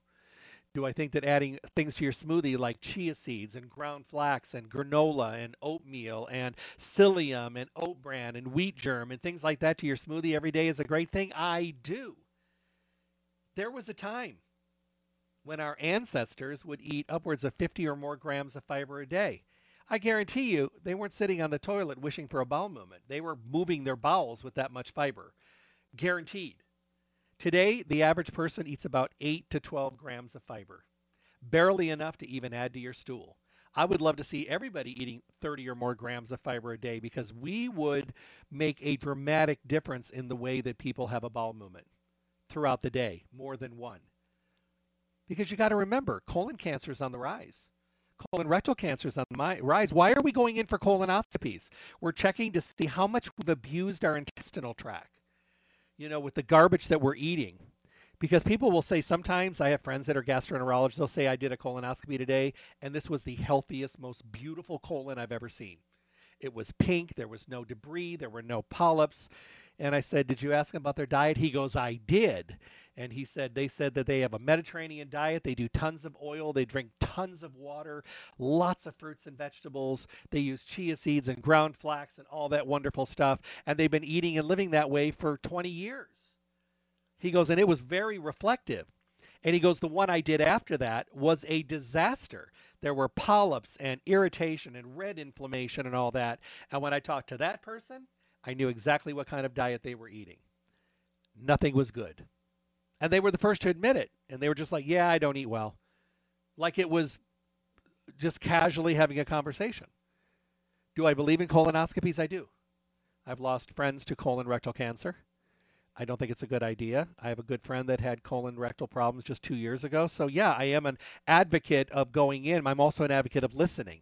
Do I think that adding things to your smoothie like chia seeds and ground flax and granola and oatmeal and psyllium and oat bran and wheat germ and things like that to your smoothie every day is a great thing? I do. There was a time when our ancestors would eat upwards of 50 or more grams of fiber a day. I guarantee you they weren't sitting on the toilet wishing for a bowel movement. They were moving their bowels with that much fiber. Guaranteed. Today, the average person eats about 8 to 12 grams of fiber, barely enough to even add to your stool. I would love to see everybody eating 30 or more grams of fiber a day because we would make a dramatic difference in the way that people have a bowel movement throughout the day, more than one. Because you got to remember, colon cancer is on the rise colon rectal cancer is on the rise. Why are we going in for colonoscopies? We're checking to see how much we've abused our intestinal tract, you know, with the garbage that we're eating. Because people will say sometimes, I have friends that are gastroenterologists, they'll say, I did a colonoscopy today, and this was the healthiest, most beautiful colon I've ever seen. It was pink, there was no debris, there were no polyps. And I said, Did you ask them about their diet? He goes, I did. And he said, They said that they have a Mediterranean diet. They do tons of oil. They drink tons of water, lots of fruits and vegetables. They use chia seeds and ground flax and all that wonderful stuff. And they've been eating and living that way for 20 years. He goes, And it was very reflective. And he goes, The one I did after that was a disaster. There were polyps and irritation and red inflammation and all that. And when I talked to that person, I knew exactly what kind of diet they were eating. Nothing was good. And they were the first to admit it. And they were just like, yeah, I don't eat well. Like it was just casually having a conversation. Do I believe in colonoscopies? I do. I've lost friends to colon rectal cancer. I don't think it's a good idea. I have a good friend that had colon rectal problems just two years ago. So, yeah, I am an advocate of going in. I'm also an advocate of listening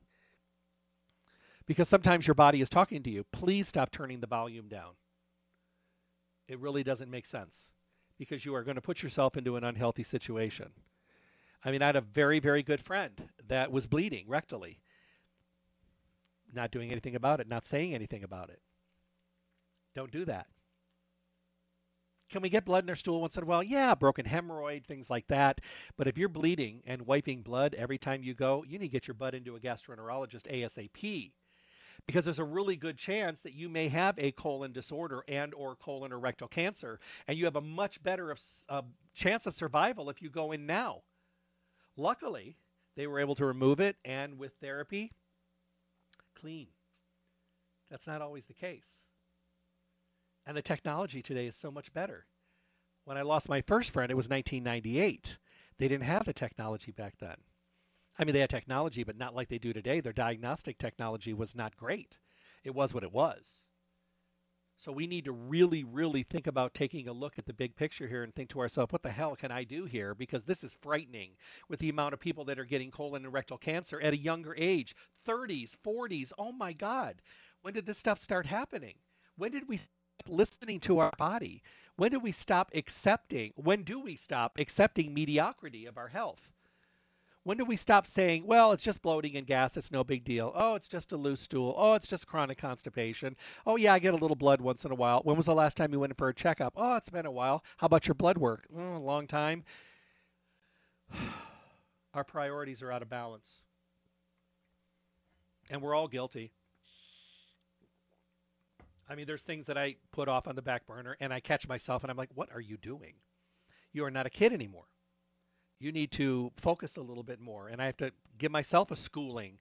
because sometimes your body is talking to you. Please stop turning the volume down. It really doesn't make sense because you are going to put yourself into an unhealthy situation. I mean, I had a very, very good friend that was bleeding rectally, not doing anything about it, not saying anything about it. Don't do that. can we get blood in our stool once in a while? Yeah, broken hemorrhoid, things like that. But if you're bleeding and wiping blood every time you go, you need to get your butt into a gastroenterologist ASAP because there's a really good chance that you may have a colon disorder and or colon or rectal cancer and you have a much better uh, chance of survival if you go in now. Luckily they were able to remove it and with therapy clean. That's not always the case. And the technology today is so much better. When i lost my first friend it was 1998 they didn't have the technology back then I mean, they had technology, but not like they do today. Their diagnostic technology was not great. It was what it was. So we need to really, really think about taking a look at the big picture here and think to ourselves, what the hell can I do here? Because this is frightening with the amount of people that are getting colon and rectal cancer at a younger age 30s, 40s. Oh my God. When did this stuff start happening? When did we stop listening to our body? When did we stop accepting? When do we stop accepting mediocrity of our health? When do we stop saying, well, it's just bloating and gas, it's no big deal. Oh, it's just a loose stool. Oh, it's just chronic constipation. Oh, yeah, I get a little blood once in a while. When was the last time you went in for a checkup? Oh, it's been a while. How about your blood work? Oh, a long time. *sighs* Our priorities are out of balance. And we're all guilty. I mean, there's things that I put off on the back burner and I catch myself and I'm like, what are you doing? You are not a kid anymore you need to focus a little bit more. And I have to give myself a schooling,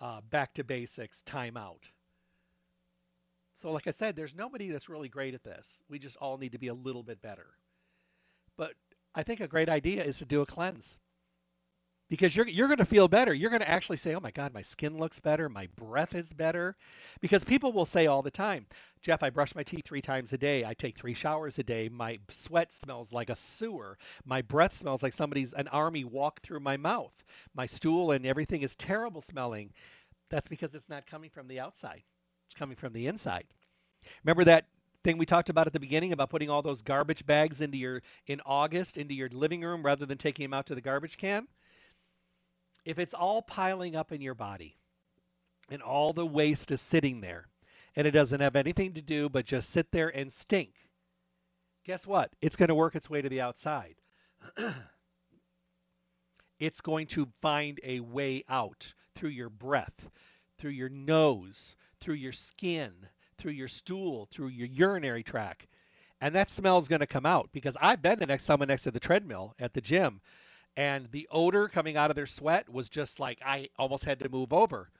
uh, back to basics, time out. So, like I said, there's nobody that's really great at this. We just all need to be a little bit better. But I think a great idea is to do a cleanse because you're you're going to feel better. You're going to actually say, "Oh my God, my skin looks better, my breath is better," because people will say all the time, "Jeff, I brush my teeth three times a day. I take three showers a day. My sweat smells like a sewer. My breath smells like somebody's an army walked through my mouth. My stool and everything is terrible smelling." That's because it's not coming from the outside; it's coming from the inside. Remember that thing we talked about at the beginning about putting all those garbage bags into your in August into your living room rather than taking them out to the garbage can? If it's all piling up in your body and all the waste is sitting there and it doesn't have anything to do but just sit there and stink, guess what? It's going to work its way to the outside. *clears throat* it's going to find a way out through your breath, through your nose, through your skin, through your stool, through your urinary tract. And that smell is going to come out because I've been the next someone next to the treadmill at the gym and the odor coming out of their sweat was just like I almost had to move over.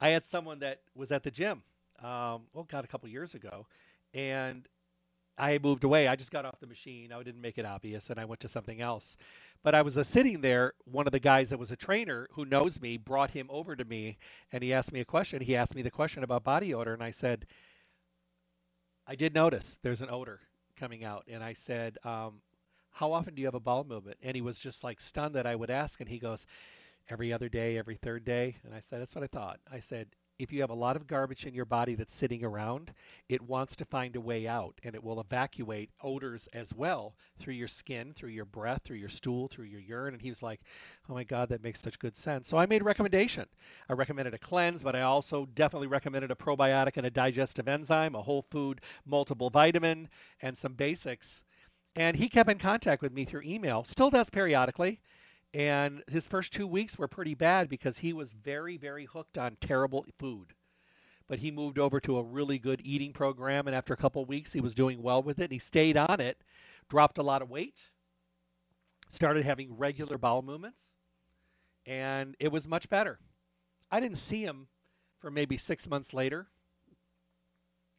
I had someone that was at the gym, um, oh god, a couple years ago, and I moved away. I just got off the machine. I didn't make it obvious, and I went to something else. But I was uh, sitting there. One of the guys that was a trainer who knows me brought him over to me, and he asked me a question. He asked me the question about body odor, and I said, I did notice there's an odor coming out, and I said, um, how often do you have a bowel movement? And he was just like stunned that I would ask. And he goes, every other day, every third day. And I said, that's what I thought. I said, if you have a lot of garbage in your body that's sitting around, it wants to find a way out and it will evacuate odors as well through your skin, through your breath, through your stool, through your urine. And he was like, oh my God, that makes such good sense. So I made a recommendation. I recommended a cleanse, but I also definitely recommended a probiotic and a digestive enzyme, a whole food multiple vitamin, and some basics and he kept in contact with me through email, still does periodically. And his first two weeks were pretty bad because he was very, very hooked on terrible food. But he moved over to a really good eating program. And after a couple weeks, he was doing well with it. And He stayed on it, dropped a lot of weight, started having regular bowel movements, and it was much better. I didn't see him for maybe six months later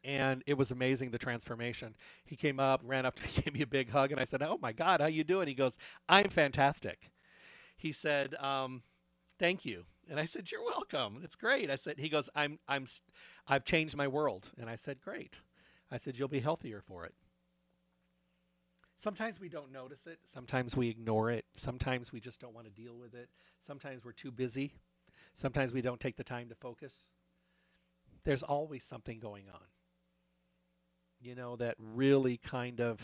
and it was amazing the transformation. He came up, ran up to me, *laughs* gave me a big hug, and I said, "Oh my God, how you doing?" He goes, "I'm fantastic." He said, um, "Thank you," and I said, "You're welcome. It's great." I said, "He goes, I'm I'm I've changed my world," and I said, "Great." I said, "You'll be healthier for it." Sometimes we don't notice it. Sometimes we ignore it. Sometimes we just don't want to deal with it. Sometimes we're too busy. Sometimes we don't take the time to focus. There's always something going on you know, that really kind of,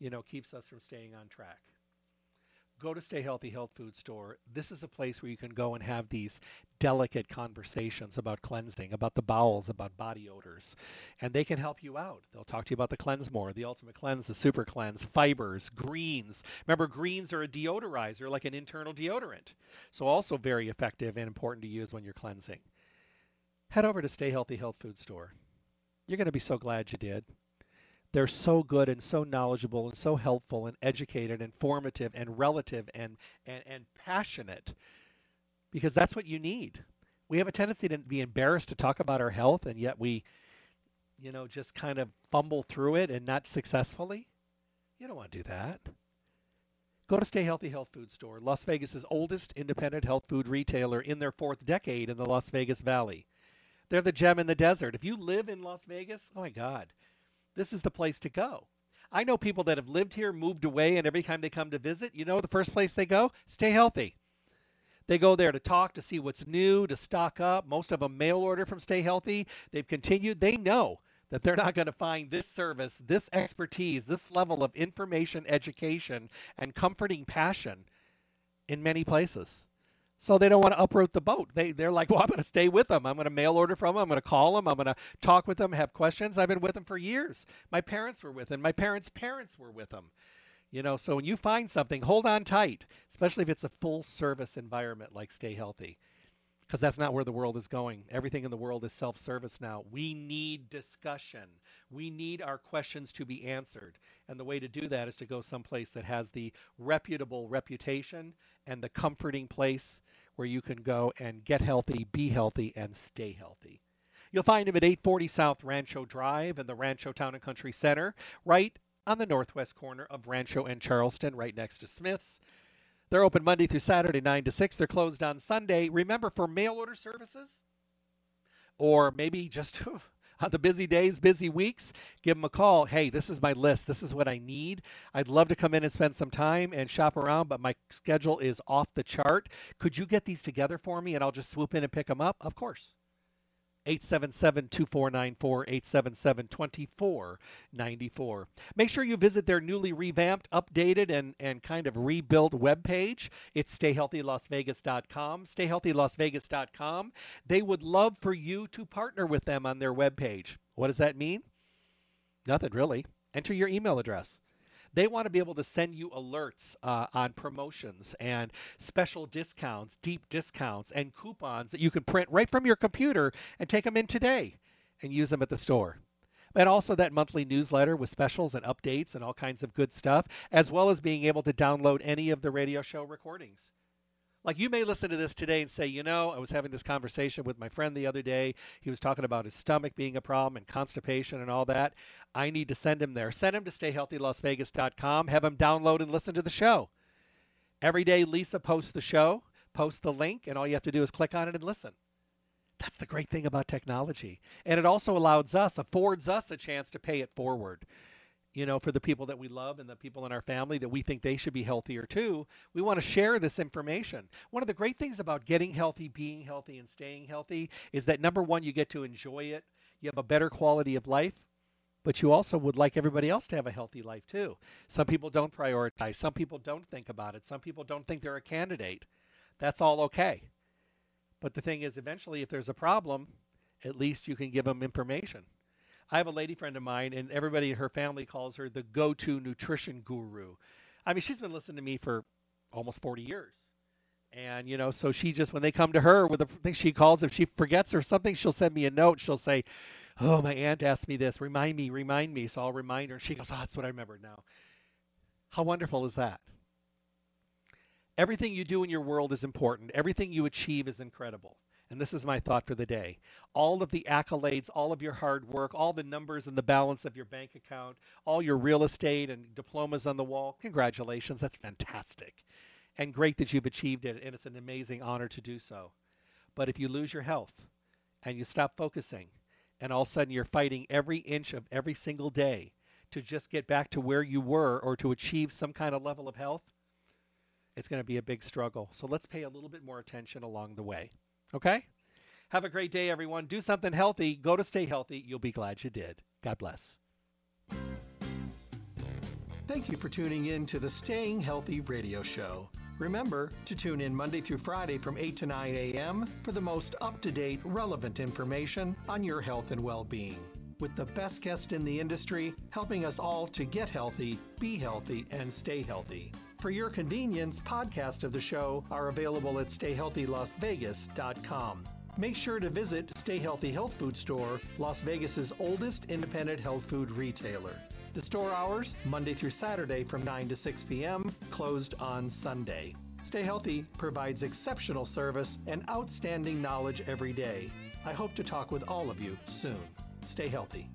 you know, keeps us from staying on track. go to Stay Healthy Health Food Store. This is a place where you can go and have these delicate conversations about cleansing, about the bowels, about body odors, and they can help you out. They'll talk to you about the Cleanse More, the Ultimate Cleanse, the Super Cleanse, fibers, greens. Remember, greens are a deodorizer, like an internal deodorant, so also very effective and important to use when you're cleansing. Head over to Stay Healthy Health Food Store. You're going to be so glad you did they're so good and so knowledgeable and so helpful and educated, and informative and relative and, and, and passionate because that's what you need. We have a tendency to be embarrassed to talk about our health and yet we, you know, just kind of fumble through it and not successfully. You don't want to do that. Go to Stay Healthy Health Food Store, Las Vegas's oldest independent health food retailer in their fourth decade in the Las Vegas Valley. They're the gem in the desert. If you live in Las Vegas, oh my God, this is the place to go. I know people that have lived here, moved away, and every time they come to visit, you know the first place they go? Stay healthy. They go there to talk, to see what's new, to stock up. Most of them mail order from Stay Healthy. They've continued. They know that they're not going to find this service, this expertise, this level of information, education, and comforting passion in many places. So they don't want to uproot the boat. They they're like, *laughs* well, I'm going to stay with them. I'm going to mail order from them. I'm going to call them. I'm going to talk with them, have questions. I've been with them for years. My parents were with them. My parents' parents were with them. You know, so when you find something, hold on tight, especially if it's a full service environment like Stay Healthy because that's not where the world is going. Everything in the world is self service now. We need discussion. We need our questions to be answered. And the way to do that is to go someplace that has the reputable reputation and the comforting place where you can go and get healthy, be healthy, and stay healthy. You'll find him at 840 South Rancho Drive in the Rancho Town and Country Center, right on the northwest corner of Rancho and Charleston, right next to Smith's. They're open Monday through Saturday, 9 to 6. They're closed on Sunday. Remember, for mail order services, or maybe just *laughs* on the busy days, busy weeks, give them a call. Hey, this is my list. This is what I need. I'd love to come in and spend some time and shop around, but my schedule is off the chart. Could you get these together for me and I'll just swoop in and pick them up? Of course. 877-2494, 877-2494. Make sure you visit their newly revamped, updated, and, and kind of rebuilt webpage. It's stayhealthylasvegas.com, stayhealthylasvegas.com. They would love for you to partner with them on their webpage. What does that mean? Nothing really. Enter your email address. They want to be able to send you alerts uh, on promotions and special discounts, deep discounts, and coupons that you can print right from your computer and take them in today and use them at the store. And also that monthly newsletter with specials and updates and all kinds of good stuff, as well as being able to download any of the radio show recordings. Like you may listen to this today and say, you know, I was having this conversation with my friend the other day. He was talking about his stomach being a problem and constipation and all that. I need to send him there. Send him to stayhealthylasvegas.com. Have him download and listen to the show. Every day, Lisa posts the show, posts the link, and all you have to do is click on it and listen. That's the great thing about technology. And it also allows us, affords us a chance to pay it forward you know, for the people that we love and the people in our family that we think they should be healthier too. We want to share this information. One of the great things about getting healthy, being healthy, and staying healthy is that number one, you get to enjoy it. You have a better quality of life, but you also would like everybody else to have a healthy life too. Some people don't prioritize. Some people don't think about it. Some people don't think they're a candidate. That's all okay. But the thing is, eventually, if there's a problem, at least you can give them information. I have a lady friend of mine, and everybody in her family calls her the go-to nutrition guru. I mean, she's been listening to me for almost 40 years. And you know, so she just when they come to her with a thing she calls, if she forgets or something, she'll send me a note. She'll say, "Oh, my aunt asked me this. Remind me, remind me." So I'll remind her. And she goes, "Oh, that's what I remember now." How wonderful is that? Everything you do in your world is important. Everything you achieve is incredible and this is my thought for the day. All of the accolades, all of your hard work, all the numbers and the balance of your bank account, all your real estate and diplomas on the wall, congratulations. That's fantastic. And great that you've achieved it, and it's an amazing honor to do so. But if you lose your health and you stop focusing, and all of a sudden you're fighting every inch of every single day to just get back to where you were or to achieve some kind of level of health, it's going to be a big struggle. So let's pay a little bit more attention along the way. Okay? Have a great day, everyone. Do something healthy. Go to Stay Healthy. You'll be glad you did. God bless. Thank you for tuning in to the Staying Healthy radio show. Remember to tune in Monday through Friday from 8 to 9 a.m. for the most up to date, relevant information on your health and well being. With the best guest in the industry, helping us all to get healthy, be healthy, and stay healthy. For your convenience, podcasts of the show are available at stayhealthylasvegas.com. Make sure to visit Stay Healthy Health Food Store, Las Vegas's oldest independent health food retailer. The store hours, Monday through Saturday from 9 to 6 p.m., closed on Sunday. Stay Healthy provides exceptional service and outstanding knowledge every day. I hope to talk with all of you soon. Stay healthy.